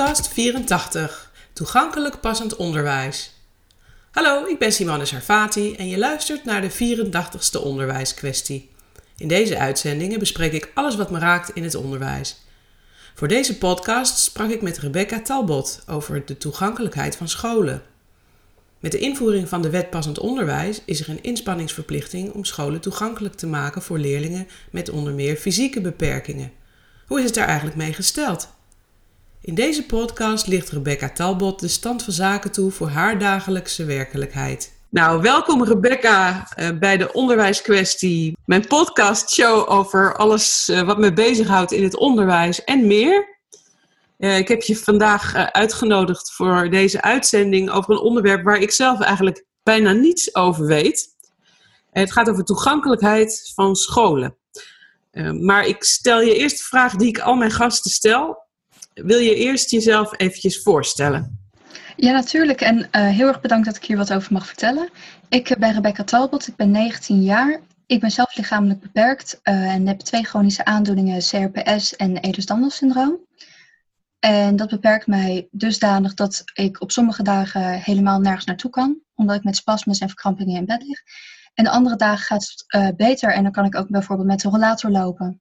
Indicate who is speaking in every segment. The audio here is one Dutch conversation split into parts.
Speaker 1: podcast 84. Toegankelijk passend onderwijs. Hallo, ik ben Simone Sarfati en je luistert naar de 84ste onderwijskwestie. In deze uitzendingen bespreek ik alles wat me raakt in het onderwijs. Voor deze podcast sprak ik met Rebecca Talbot over de toegankelijkheid van scholen. Met de invoering van de wet passend onderwijs is er een inspanningsverplichting om scholen toegankelijk te maken voor leerlingen met onder meer fysieke beperkingen. Hoe is het daar eigenlijk mee gesteld? In deze podcast ligt Rebecca Talbot de stand van zaken toe voor haar dagelijkse werkelijkheid. Nou, welkom Rebecca uh, bij de Onderwijskwestie, mijn podcastshow over alles uh, wat me bezighoudt in het onderwijs en meer. Uh, ik heb je vandaag uitgenodigd voor deze uitzending over een onderwerp waar ik zelf eigenlijk bijna niets over weet. het gaat over toegankelijkheid van scholen. maar ik stel je eerst de vraag die ik al mijn gasten stel wil je eerst jezelf eventjes voorstellen?
Speaker 2: Ja, natuurlijk. En uh, heel erg bedankt dat ik hier wat over mag vertellen. Ik ben Rebecca Talbot, ik ben 19 jaar. Ik ben zelf lichamelijk beperkt uh, en heb twee chronische aandoeningen, CRPS en Ehlers-Danlos syndroom. En dat beperkt mij dusdanig dat ik op sommige dagen helemaal nergens naartoe kan, omdat ik met spasmes en verkrampingen in bed lig. En de andere dagen gaat het beter en dan kan ik ook bijvoorbeeld met de rollator lopen.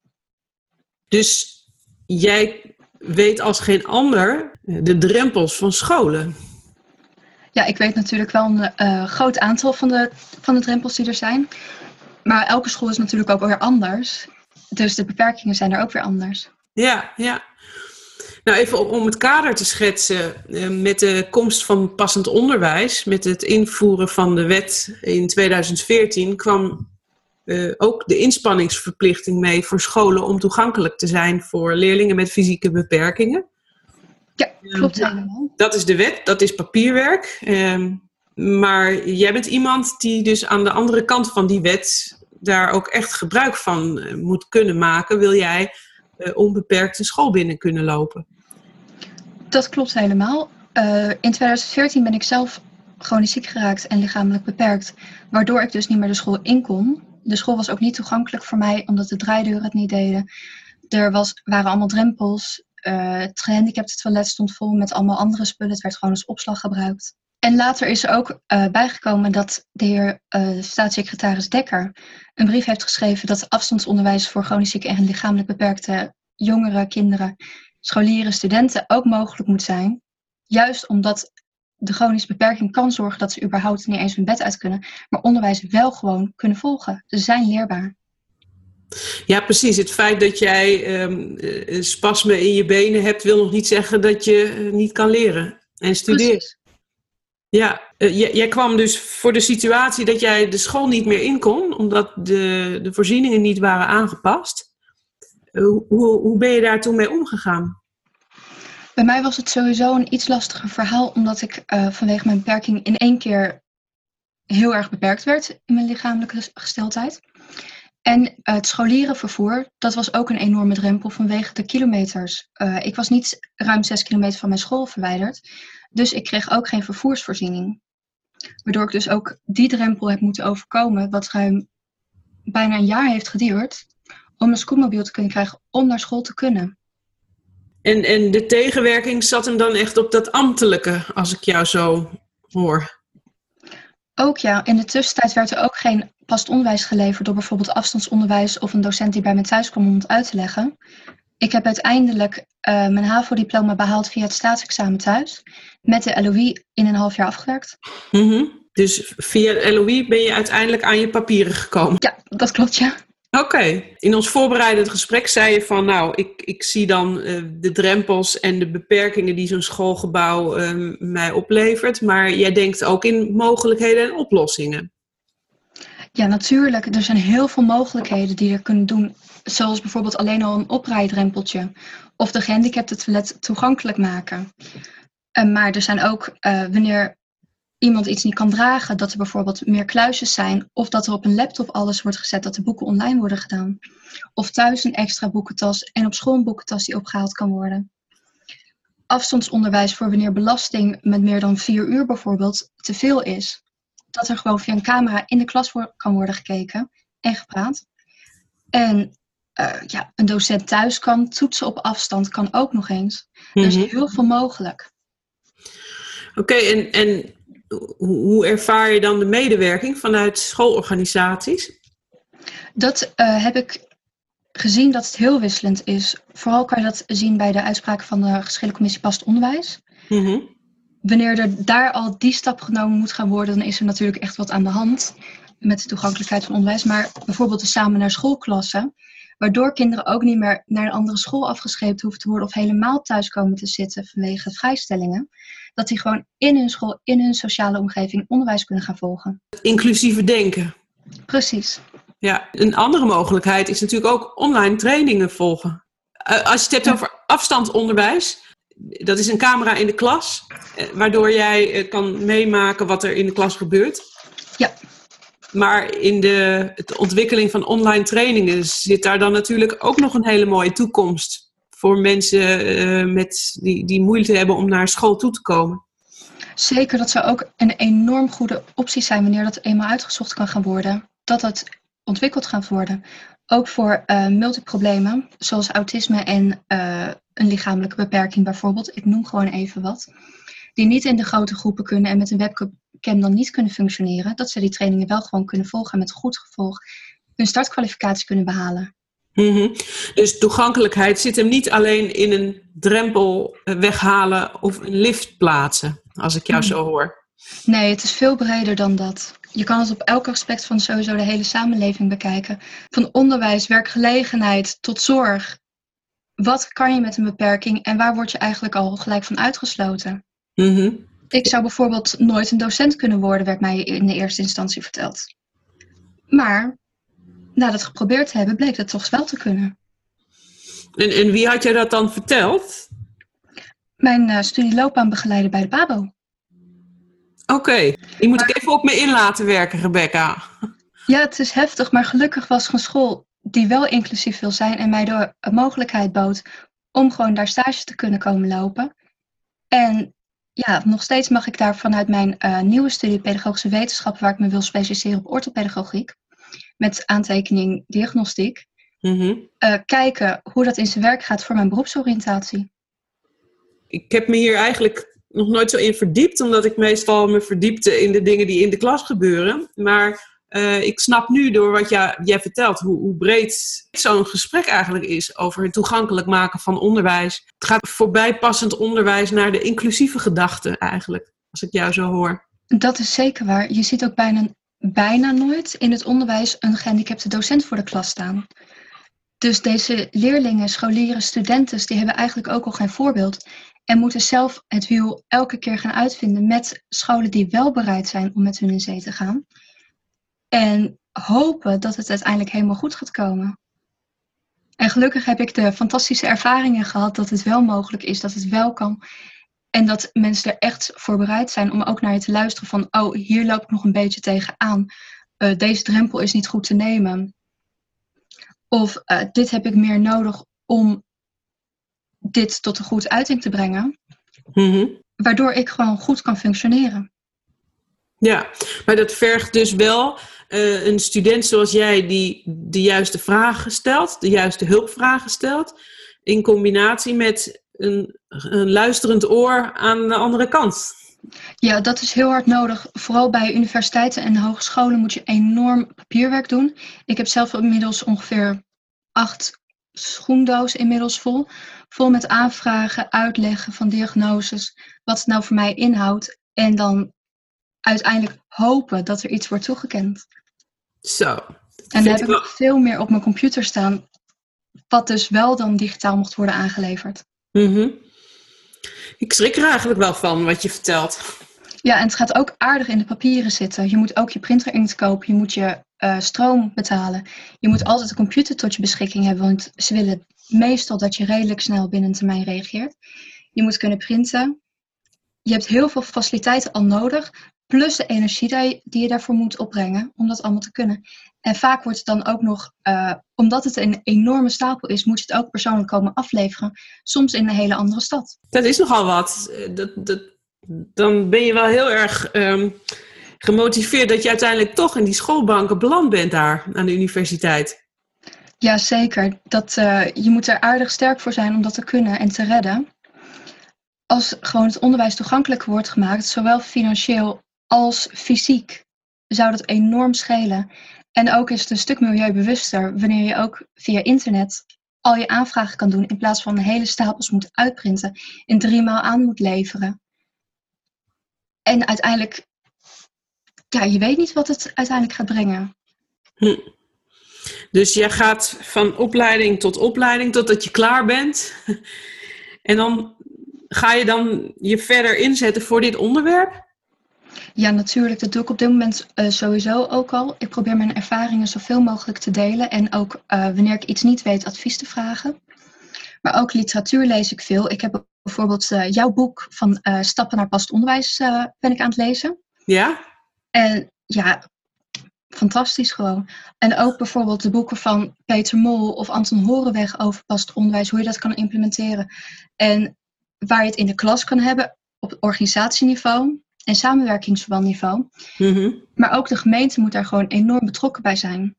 Speaker 1: Dus jij weet als geen ander de drempels van scholen.
Speaker 2: Ja, ik weet natuurlijk wel een uh, groot aantal van de, van de drempels die er zijn. Maar elke school is natuurlijk ook weer anders. Dus de beperkingen zijn er ook weer anders.
Speaker 1: Ja, ja. Nou, even om het kader te schetsen. Eh, met de komst van passend onderwijs, met het invoeren van de wet in 2014, kwam uh, ook de inspanningsverplichting mee voor scholen om toegankelijk te zijn voor leerlingen met fysieke beperkingen.
Speaker 2: Ja, klopt helemaal.
Speaker 1: Dat is de wet, dat is papierwerk. Uh, maar jij bent iemand die dus aan de andere kant van die wet daar ook echt gebruik van uh, moet kunnen maken. Wil jij uh, onbeperkt een school binnen kunnen lopen?
Speaker 2: Dat klopt helemaal. in 2014 ben ik zelf chronisch ziek geraakt en lichamelijk beperkt, waardoor ik dus niet meer de school in kon de school was ook niet toegankelijk voor mij, omdat de draaideuren het niet deden. Er was, waren allemaal drempels. Uh, het gehandicapte toilet stond vol met allemaal andere spullen. Het werd gewoon als opslag gebruikt. En later is er ook uh, bijgekomen dat de heer uh, staatssecretaris Dekker een brief heeft geschreven dat afstandsonderwijs voor chronisch zieke en lichamelijk beperkte jongeren, kinderen, scholieren, studenten ook mogelijk moet zijn. Juist omdat de chronische beperking kan zorgen dat ze überhaupt niet eens hun bed uit kunnen, maar onderwijs wel gewoon kunnen volgen. Ze zijn leerbaar.
Speaker 1: Ja, precies. Het feit dat jij um, spasmen in je benen hebt, wil nog niet zeggen dat je eh, niet kan leren en studeren. Precies. Ja, uh, jij kwam dus voor de situatie dat jij de school niet meer in kon, omdat de, de voorzieningen niet waren aangepast. Uh, hoe, hoe ben je daar toen mee omgegaan?
Speaker 2: Bij mij was het sowieso een iets lastiger verhaal, omdat ik uh, vanwege mijn beperking in één keer heel erg beperkt werd in mijn lichamelijke gesteldheid. En uh, het scholierenvervoer, dat was ook een enorme drempel vanwege de kilometers. Uh, ik was niet ruim zes kilometer van mijn school verwijderd, dus ik kreeg ook geen vervoersvoorziening. Waardoor ik dus ook die drempel heb moeten overkomen, wat ruim bijna een jaar heeft geduurd, om een scootmobiel te kunnen krijgen om naar school te kunnen.
Speaker 1: En, en de tegenwerking zat hem dan echt op dat ambtelijke, als ik jou zo hoor.
Speaker 2: Ook ja, in de tussentijd werd er ook geen past onderwijs geleverd door bijvoorbeeld afstandsonderwijs of een docent die bij me thuis kwam om het uit te leggen. Ik heb uiteindelijk uh, mijn HAVO-diploma behaald via het staatsexamen thuis, met de LOE in een half jaar afgewerkt.
Speaker 1: Mm -hmm. Dus via de LOE ben je uiteindelijk aan je papieren gekomen?
Speaker 2: Ja, dat klopt ja.
Speaker 1: Oké, in ons voorbereidend gesprek zei je van, nou, ik, ik zie dan uh, de drempels en de beperkingen die zo'n schoolgebouw uh, mij oplevert, maar jij denkt ook in mogelijkheden en oplossingen.
Speaker 2: Ja, natuurlijk. Er zijn heel veel mogelijkheden die je kunt doen, zoals bijvoorbeeld alleen al een oprijdrempeltje of de gehandicapte toilet toegankelijk maken. Uh, maar er zijn ook, wanneer iemand iets niet kan dragen, dat er bijvoorbeeld meer kluisjes zijn, of dat er op een laptop alles wordt gezet, dat de boeken online worden gedaan. Of thuis een extra boekentas en op school een boekentas die opgehaald kan worden. Afstandsonderwijs voor wanneer belasting met meer dan vier uur bijvoorbeeld te veel is. Dat er gewoon via een camera in de klas kan worden gekeken en gepraat. En eh, ja, een docent thuis kan, toetsen op afstand kan ook nog eens. Er is heel veel mogelijk.
Speaker 1: Oké, en, en hoe ervaar je dan de medewerking vanuit schoolorganisaties?
Speaker 2: Dat eh, heb ik gezien dat het heel wisselend is. Vooral kan je dat zien bij de uitspraken van de geschillencommissie Past Onderwijs.
Speaker 1: Mhm.
Speaker 2: Wanneer er daar al die stap genomen moet gaan worden, dan is er natuurlijk echt wat aan de hand met de toegankelijkheid van onderwijs. Maar bijvoorbeeld de samen naar schoolklassen, waardoor kinderen ook niet meer naar een andere school afgescheept hoeven te worden of helemaal thuis komen te zitten vanwege vrijstellingen. Dat die gewoon in hun school, in hun sociale omgeving onderwijs kunnen gaan volgen.
Speaker 1: Inclusieve denken.
Speaker 2: Precies.
Speaker 1: Ja, een andere mogelijkheid is natuurlijk ook online trainingen volgen. Eh, als je het hebt over afstandsonderwijs, dat is een camera in de klas, eh, waardoor jij eh, kan meemaken wat er in de klas gebeurt.
Speaker 2: Ja.
Speaker 1: Maar in de, de ontwikkeling van online trainingen zit daar dan natuurlijk ook nog een hele mooie toekomst voor mensen eh, met, die, die moeite hebben om naar school toe te komen.
Speaker 2: Zeker, dat zou ook een enorm goede optie zijn wanneer dat eenmaal uitgezocht kan gaan worden. Dat het ontwikkeld gaat worden. Ook voor eh multiproblemen, zoals autisme en eh, een lichamelijke beperking bijvoorbeeld. Ik noem gewoon even wat. Die niet in de grote groepen kunnen en met een webcam dan niet kunnen functioneren. Dat ze die trainingen wel gewoon kunnen volgen en met goed gevolg hun startkwalificatie kunnen behalen.
Speaker 1: Mhm. Dus toegankelijkheid zit hem niet alleen in een drempel eh, weghalen of een lift plaatsen, als ik jou
Speaker 2: Mhm.
Speaker 1: zo hoor.
Speaker 2: Nee, het is veel breder dan dat. Je kan het op elk aspect van sowieso de hele samenleving bekijken. Van onderwijs, werkgelegenheid tot zorg. Wat kan je met een beperking en waar word je eigenlijk al gelijk van uitgesloten?
Speaker 1: Mhm.
Speaker 2: Ik zou bijvoorbeeld nooit een docent kunnen worden, werd mij in de eerste instantie verteld. Maar na dat geprobeerd te hebben, bleek dat toch wel te kunnen.
Speaker 1: En, en wie had jij dat dan verteld?
Speaker 2: Mijn eh studieloopbaanbegeleider bij de PABO.
Speaker 1: Oké, die moet ik even op me in laten werken, Rebecca.
Speaker 2: Ja, het is heftig, maar gelukkig was er een school die wel inclusief wil zijn en mij de mogelijkheid bood om gewoon daar stage te kunnen komen lopen. En ja, nog steeds mag ik daar vanuit mijn eh, nieuwe studie pedagogische wetenschappen, waar ik me wil specialiseren op orthopedagogiek, met aantekening diagnostiek,
Speaker 1: Mhm.
Speaker 2: eh, kijken hoe dat in zijn werk gaat voor mijn beroepsoriëntatie.
Speaker 1: Ik heb me hier eigenlijk nog nooit zo in verdiept, omdat ik meestal me verdiepte in de dingen die in de klas gebeuren. Maar eh, ik snap nu door wat jij, vertelt, hoe, hoe breed zo'n gesprek eigenlijk is over het toegankelijk maken van onderwijs. Het gaat voorbij passend onderwijs naar de inclusieve gedachte eigenlijk, als ik jou zo hoor.
Speaker 2: Dat is zeker waar. Je ziet ook bijna, bijna nooit in het onderwijs een gehandicapte docent voor de klas staan. Dus deze leerlingen, scholieren, studenten, die hebben eigenlijk ook al geen voorbeeld. En moeten zelf het wiel elke keer gaan uitvinden met scholen die wel bereid zijn om met hun in zee te gaan. En hopen dat het uiteindelijk helemaal goed gaat komen. En gelukkig heb ik de fantastische ervaringen gehad dat het wel mogelijk is, dat het wel kan. En dat mensen er echt voor bereid zijn om ook naar je te luisteren van, oh, hier loop ik nog een beetje tegenaan. Uh, deze drempel is niet goed te nemen. Of uh, dit heb ik meer nodig om dit tot een goed uiting te brengen.
Speaker 1: Mhm.
Speaker 2: Waardoor ik gewoon goed kan functioneren.
Speaker 1: Ja, maar dat vergt dus wel uh, een student zoals jij die de juiste vragen stelt, de juiste hulpvragen stelt, in combinatie met een, een luisterend oor aan de andere kant.
Speaker 2: Ja, dat is heel hard nodig. Vooral bij universiteiten en hogescholen moet je enorm papierwerk doen. Ik heb zelf inmiddels ongeveer acht schoendozen inmiddels vol. Vol met aanvragen, uitleggen van diagnoses, wat het nou voor mij inhoudt. En dan uiteindelijk hopen dat er iets wordt toegekend.
Speaker 1: Zo.
Speaker 2: En dan heb ik nog veel meer op mijn computer staan, wat dus wel dan digitaal mocht worden aangeleverd.
Speaker 1: Mm -hmm. Ik schrik er eigenlijk wel van wat je vertelt.
Speaker 2: Ja, en het gaat ook aardig in de papieren zitten. Je moet ook je printer inkt kopen, je moet je uh, stroom betalen. Je moet altijd een computer tot je beschikking hebben, want ze willen meestal dat je redelijk snel binnen een termijn reageert. Je moet kunnen printen. Je hebt heel veel faciliteiten al nodig, plus de energie die je daarvoor moet opbrengen om dat allemaal te kunnen. En vaak wordt het dan ook nog, uh, omdat het een enorme stapel is, moet je het ook persoonlijk komen afleveren. Soms in een hele andere stad.
Speaker 1: Dat is nogal wat. Dat, dat, dan ben je wel heel erg um, gemotiveerd dat je uiteindelijk toch in die schoolbanken beland bent daar aan de universiteit.
Speaker 2: Ja, zeker. Dat, uh, je moet er aardig sterk voor zijn om dat te kunnen en te redden. Als gewoon het onderwijs toegankelijker wordt gemaakt, zowel financieel als fysiek, zou dat enorm schelen. En ook is het een stuk milieubewuster wanneer je ook via internet al je aanvragen kan doen in plaats van hele stapels moet uitprinten en drie maal aan moet leveren. En uiteindelijk, ja, je weet niet wat het uiteindelijk gaat brengen. Hm.
Speaker 1: Dus je gaat van opleiding tot opleiding totdat je klaar bent. En dan ga je dan je verder inzetten voor dit onderwerp?
Speaker 2: Ja, natuurlijk. Dat doe ik op dit moment uh, sowieso ook al. Ik probeer mijn ervaringen zoveel mogelijk te delen en ook uh, wanneer ik iets niet weet, advies te vragen. Maar ook literatuur lees ik veel. Ik heb bijvoorbeeld uh, jouw boek van Stappen naar Past Onderwijs ben ik aan het lezen.
Speaker 1: Ja?
Speaker 2: En ja, fantastisch gewoon. En ook bijvoorbeeld de boeken van Peter Mol of Anton Horenweg over past onderwijs, hoe je dat kan implementeren. En waar je het in de klas kan hebben op organisatieniveau en samenwerkingsverbandniveau. Mm Maar ook de gemeente moet daar gewoon enorm betrokken bij zijn.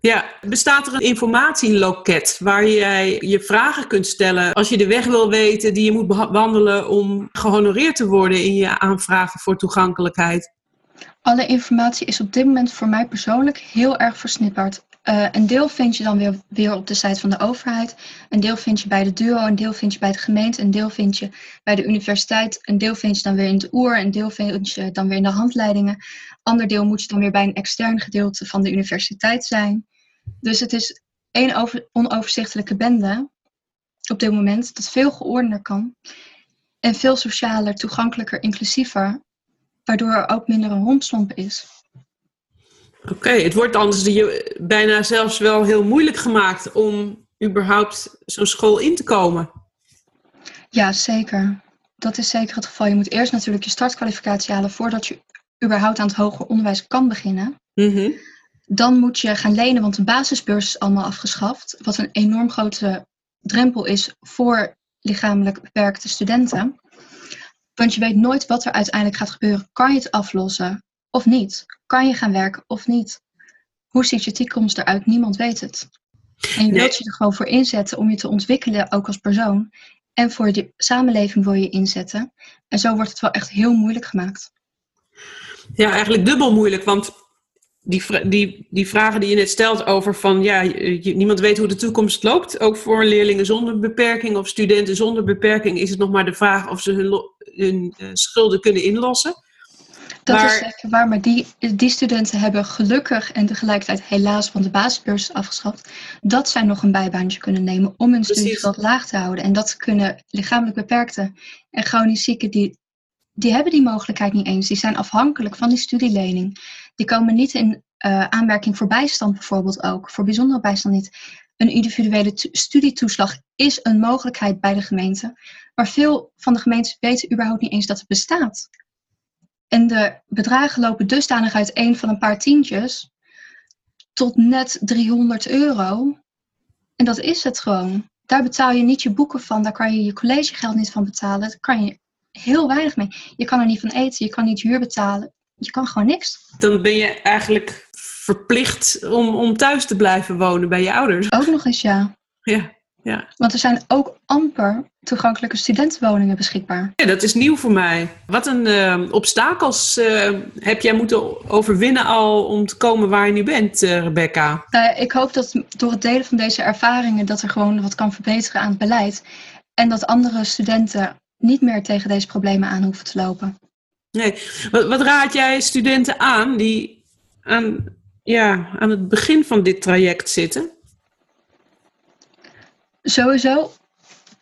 Speaker 1: Ja, bestaat er een informatieloket waar jij je vragen kunt stellen als je de weg wil weten die je moet wandelen om gehonoreerd te worden in je aanvragen voor toegankelijkheid?
Speaker 2: Alle informatie is op dit moment voor mij persoonlijk heel erg versnipperd. Uh, een deel vind je dan weer, weer op de site van de overheid. Een deel vind je bij de duo, een deel vind je bij de gemeente, een deel vind je bij de universiteit, een deel vind je dan weer in het oer, een deel vind je dan weer in de handleidingen. Ander deel moet je dan weer bij een extern gedeelte van de universiteit zijn. Dus het is één over, onoverzichtelijke bende op dit moment dat veel geordender kan en veel socialer, toegankelijker, inclusiever, waardoor er ook minder een rompslomp is.
Speaker 1: Oké, het wordt anders je bijna zelfs wel heel moeilijk gemaakt om überhaupt zo'n school in te komen.
Speaker 2: Ja, zeker. Dat is zeker het geval. Je moet eerst natuurlijk je startkwalificatie halen voordat je überhaupt aan het hoger onderwijs kan beginnen. Mm Dan moet je gaan lenen, want de basisbeurs is allemaal afgeschaft. Wat een enorm grote drempel is voor lichamelijk beperkte studenten. Want je weet nooit wat er uiteindelijk gaat gebeuren. Kan je het aflossen of niet? Kan je gaan werken of niet? Hoe ziet je toekomst eruit? Niemand weet het. En je wilt je er gewoon voor inzetten om je te ontwikkelen, ook als persoon. En voor de samenleving wil je inzetten. En zo wordt het wel echt heel moeilijk gemaakt.
Speaker 1: Ja, eigenlijk dubbel moeilijk. Want die, die, die vragen die je net stelt over van ja, niemand weet hoe de toekomst loopt. Ook voor leerlingen zonder beperking of studenten zonder beperking is het nog maar de vraag of ze hun, hun uh, schulden kunnen inlossen.
Speaker 2: Dat is zeker waar, maar die, die studenten hebben gelukkig en tegelijkertijd helaas van de basisbeurs afgeschaft, dat zij nog een bijbaantje kunnen nemen om hun studieschuld laag te houden. En dat kunnen lichamelijk beperkte en chronisch zieken, die, die hebben die mogelijkheid niet eens. Die zijn afhankelijk van die studielening. Die komen niet in uh, aanmerking voor bijstand bijvoorbeeld ook, voor bijzondere bijstand niet. Een individuele studietoeslag is een mogelijkheid bij de gemeente, maar veel van de gemeentes weten überhaupt niet eens dat het bestaat. En de bedragen lopen dusdanig uiteen van een paar tientjes tot net 300 euro. En dat is het gewoon. Daar betaal je niet je boeken van, daar kan je je collegegeld niet van betalen. Daar kan je heel weinig mee. Je kan er niet van eten, je kan niet huur betalen. Je kan gewoon niks.
Speaker 1: Dan ben je eigenlijk verplicht om, om thuis te blijven wonen bij je ouders.
Speaker 2: Ook nog eens, ja.
Speaker 1: Ja. Ja.
Speaker 2: Want er zijn ook amper toegankelijke studentenwoningen beschikbaar.
Speaker 1: Ja, dat is nieuw voor mij. Wat een uh, obstakels uh, heb jij moeten overwinnen al om te komen waar je nu bent, uh, Rebecca?
Speaker 2: ik hoop dat door het delen van deze ervaringen dat er gewoon wat kan verbeteren aan het beleid. En dat andere studenten niet meer tegen deze problemen aan hoeven te lopen.
Speaker 1: Nee. Wat, wat raad jij studenten aan die aan, ja, aan het begin van dit traject zitten?
Speaker 2: Sowieso,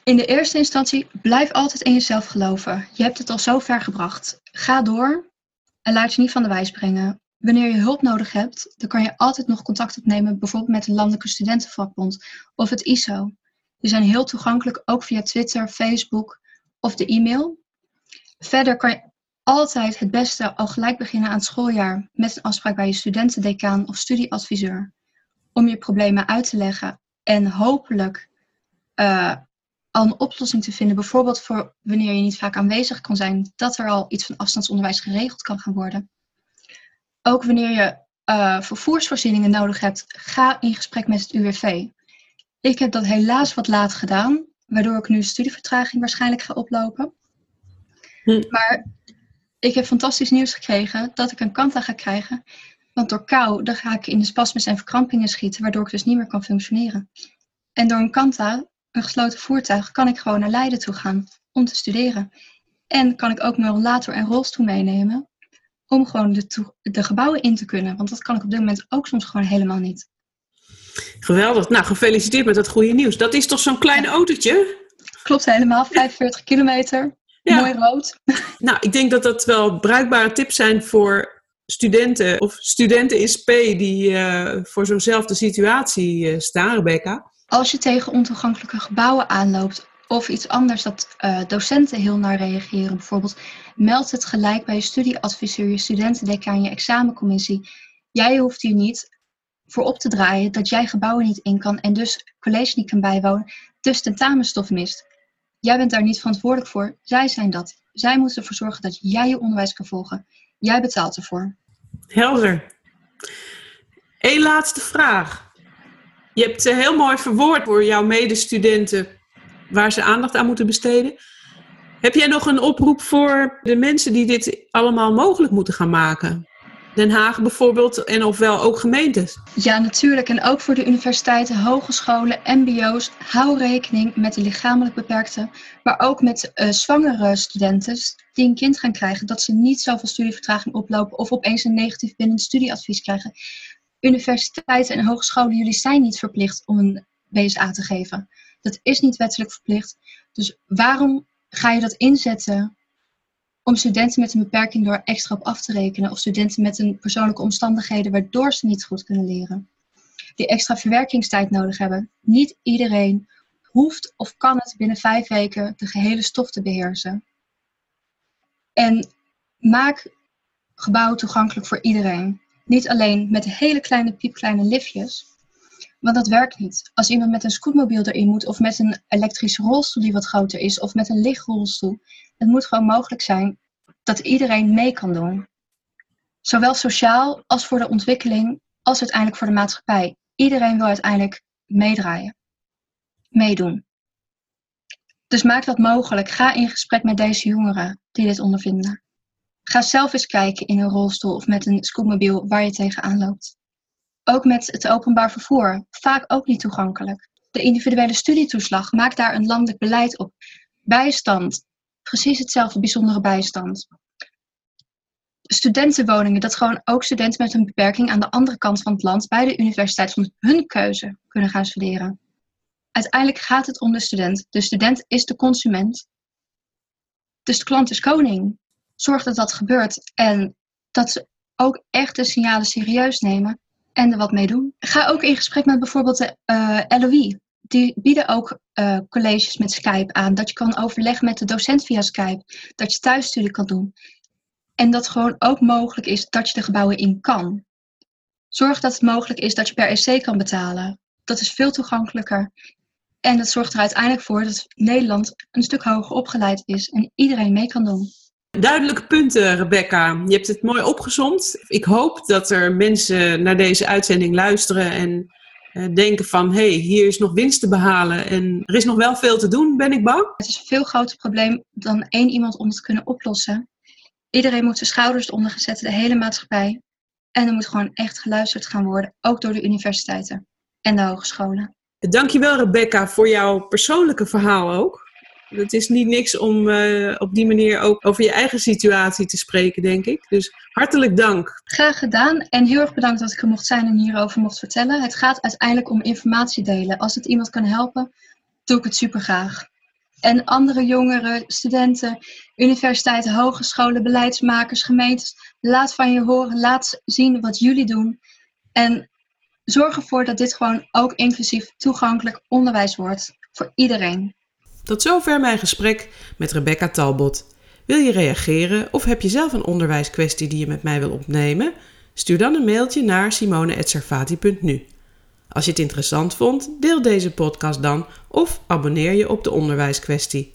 Speaker 2: in de eerste instantie, blijf altijd in jezelf geloven. Je hebt het al zo ver gebracht. Ga door en laat je niet van de wijs brengen. Wanneer je hulp nodig hebt, dan kan je altijd nog contact opnemen, bijvoorbeeld met de Landelijke Studentenvakbond of het ISO. Die zijn heel toegankelijk, ook via Twitter, Facebook of de e-mail. Verder kan je altijd het beste al gelijk beginnen aan het schooljaar met een afspraak bij je studentendecaan of studieadviseur. Om je problemen uit te leggen en hopelijk uh, al een oplossing te vinden. Bijvoorbeeld voor wanneer je niet vaak aanwezig kan zijn, dat er al iets van afstandsonderwijs geregeld kan gaan worden. Ook wanneer je uh, vervoersvoorzieningen nodig hebt, ga in gesprek met het UWV. Ik heb dat helaas wat laat gedaan, waardoor ik nu studievertraging waarschijnlijk ga oplopen. Hm. Maar ik heb fantastisch nieuws gekregen dat ik een kanta ga krijgen. Want door kou dan ga ik in de spasmes en verkrampingen schieten, waardoor ik dus niet meer kan functioneren. En door een kanta, een gesloten voertuig, kan ik gewoon naar Leiden toe gaan om te studeren. En kan ik ook mijn rollator en rolstoel meenemen om gewoon de, de gebouwen in te kunnen. Want dat kan ik op dit moment ook soms gewoon helemaal niet.
Speaker 1: Geweldig. Nou, gefeliciteerd met dat goede nieuws. Dat is toch zo'n klein autootje?
Speaker 2: Klopt helemaal, 45 kilometer. Mooi rood.
Speaker 1: Nou, ik denk dat dat wel bruikbare tips zijn voor studenten of studenten in SP die uh, voor zo'nzelfde situatie uh, staan, Rebecca.
Speaker 2: Als je tegen ontoegankelijke gebouwen aanloopt of iets anders dat uh, docenten heel naar reageren, bijvoorbeeld meld het gelijk bij je studieadviseur, je studentendecaan, je examencommissie. Jij hoeft hier niet voor op te draaien dat jij gebouwen niet in kan en dus college niet kan bijwonen, dus tentamenstof mist. Jij bent daar niet verantwoordelijk voor, zij zijn dat. Zij moeten ervoor zorgen dat jij je onderwijs kan volgen. Jij betaalt ervoor.
Speaker 1: Helder. Eén laatste vraag. Je hebt heel mooi verwoord voor jouw medestudenten waar ze aandacht aan moeten besteden. Heb jij nog een oproep voor de mensen die dit allemaal mogelijk moeten gaan maken? Den Haag bijvoorbeeld en ofwel ook gemeentes?
Speaker 2: Ja, natuurlijk. En ook voor de universiteiten, hogescholen, mbo's. Hou rekening met de lichamelijk beperkte, maar ook met uh, zwangere studenten die een kind gaan krijgen, dat ze niet zoveel studievertraging oplopen of opeens een negatief binnen studieadvies krijgen. Universiteiten en hogescholen, jullie zijn niet verplicht om een BSA te geven. Dat is niet wettelijk verplicht. Dus waarom ga je dat inzetten om studenten met een beperking door extra op af te rekenen of studenten met een persoonlijke omstandigheden waardoor ze niet goed kunnen leren? Die extra verwerkingstijd nodig hebben. Niet iedereen hoeft of kan het binnen vijf weken de gehele stof te beheersen. En maak gebouwen toegankelijk voor iedereen. Niet alleen met hele kleine piepkleine liftjes, want dat werkt niet. Als iemand met een scootmobiel erin moet, of met een elektrische rolstoel die wat groter is, of met een lichtrolstoel, het moet gewoon mogelijk zijn dat iedereen mee kan doen. Zowel sociaal als voor de ontwikkeling, als uiteindelijk voor de maatschappij. Iedereen wil uiteindelijk meedraaien, meedoen. Dus maak dat mogelijk. Ga in gesprek met deze jongeren die dit ondervinden. Ga zelf eens kijken in een rolstoel of met een scootmobiel waar je tegenaan loopt. Ook met het openbaar vervoer, vaak ook niet toegankelijk. De individuele studietoeslag, maak daar een landelijk beleid op. Bijstand, precies hetzelfde, bijzondere bijstand. Studentenwoningen, dat gewoon ook studenten met een beperking aan de andere kant van het land bij de universiteit van hun keuze kunnen gaan studeren. Uiteindelijk gaat het om de student. De student is de consument. Dus de klant is koning. Zorg dat dat gebeurt en dat ze ook echt de signalen serieus nemen en er wat mee doen. Ga ook in gesprek met bijvoorbeeld de uh, eh, LOE. Die bieden ook uh, colleges met Skype aan. Dat je kan overleggen met de docent via Skype. Dat je thuisstudie kan doen. En dat gewoon ook mogelijk is dat je de gebouwen in kan. Zorg dat het mogelijk is dat je per EC kan betalen. Dat is veel toegankelijker. En dat zorgt er uiteindelijk voor dat Nederland een stuk hoger opgeleid is en iedereen mee kan doen.
Speaker 1: Duidelijke punten, Rebecca. Je hebt het mooi opgezomd. Ik hoop dat er mensen naar deze uitzending luisteren en uh, denken van... hé, hey, hier is nog winst te behalen en er is nog wel veel te doen, ben ik bang?
Speaker 2: Het is een veel groter probleem dan één iemand om het te kunnen oplossen. Iedereen moet zijn schouders eronder gezet, de hele maatschappij. En er moet gewoon echt geluisterd gaan worden, ook door de universiteiten en de hogescholen.
Speaker 1: Dankjewel Rebecca voor jouw persoonlijke verhaal ook. Het is niet niks om uh, op die manier ook over je eigen situatie te spreken, denk ik. Dus hartelijk dank.
Speaker 2: Graag gedaan en heel erg bedankt dat ik er mocht zijn en hierover mocht vertellen. Het gaat uiteindelijk om informatie delen. Als het iemand kan helpen, doe ik het super graag. En andere jongeren, studenten, universiteiten, hogescholen, beleidsmakers, gemeentes, laat van je horen, laat zien wat jullie doen. En zorg ervoor dat dit gewoon ook inclusief toegankelijk onderwijs wordt voor iedereen.
Speaker 1: Tot zover mijn gesprek met Rebecca Talbot. Wil je reageren of heb je zelf een onderwijskwestie die je met mij wil opnemen? Stuur dan een mailtje naar simone.servati.nu. Als je het interessant vond, deel deze podcast dan of abonneer je op de onderwijskwestie.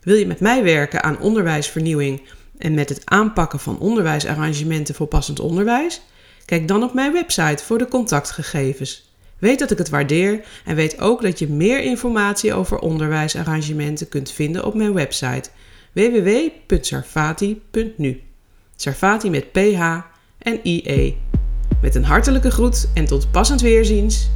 Speaker 1: Wil je met mij werken aan onderwijsvernieuwing en met het aanpakken van onderwijsarrangementen voor passend onderwijs?
Speaker 3: Kijk dan op mijn website voor de contactgegevens. Weet dat ik het waardeer en weet ook dat je meer informatie over onderwijsarrangementen kunt vinden op mijn website www.sarfati.nu. Sarfati met PH en IE. Met een hartelijke groet en tot passend weerziens.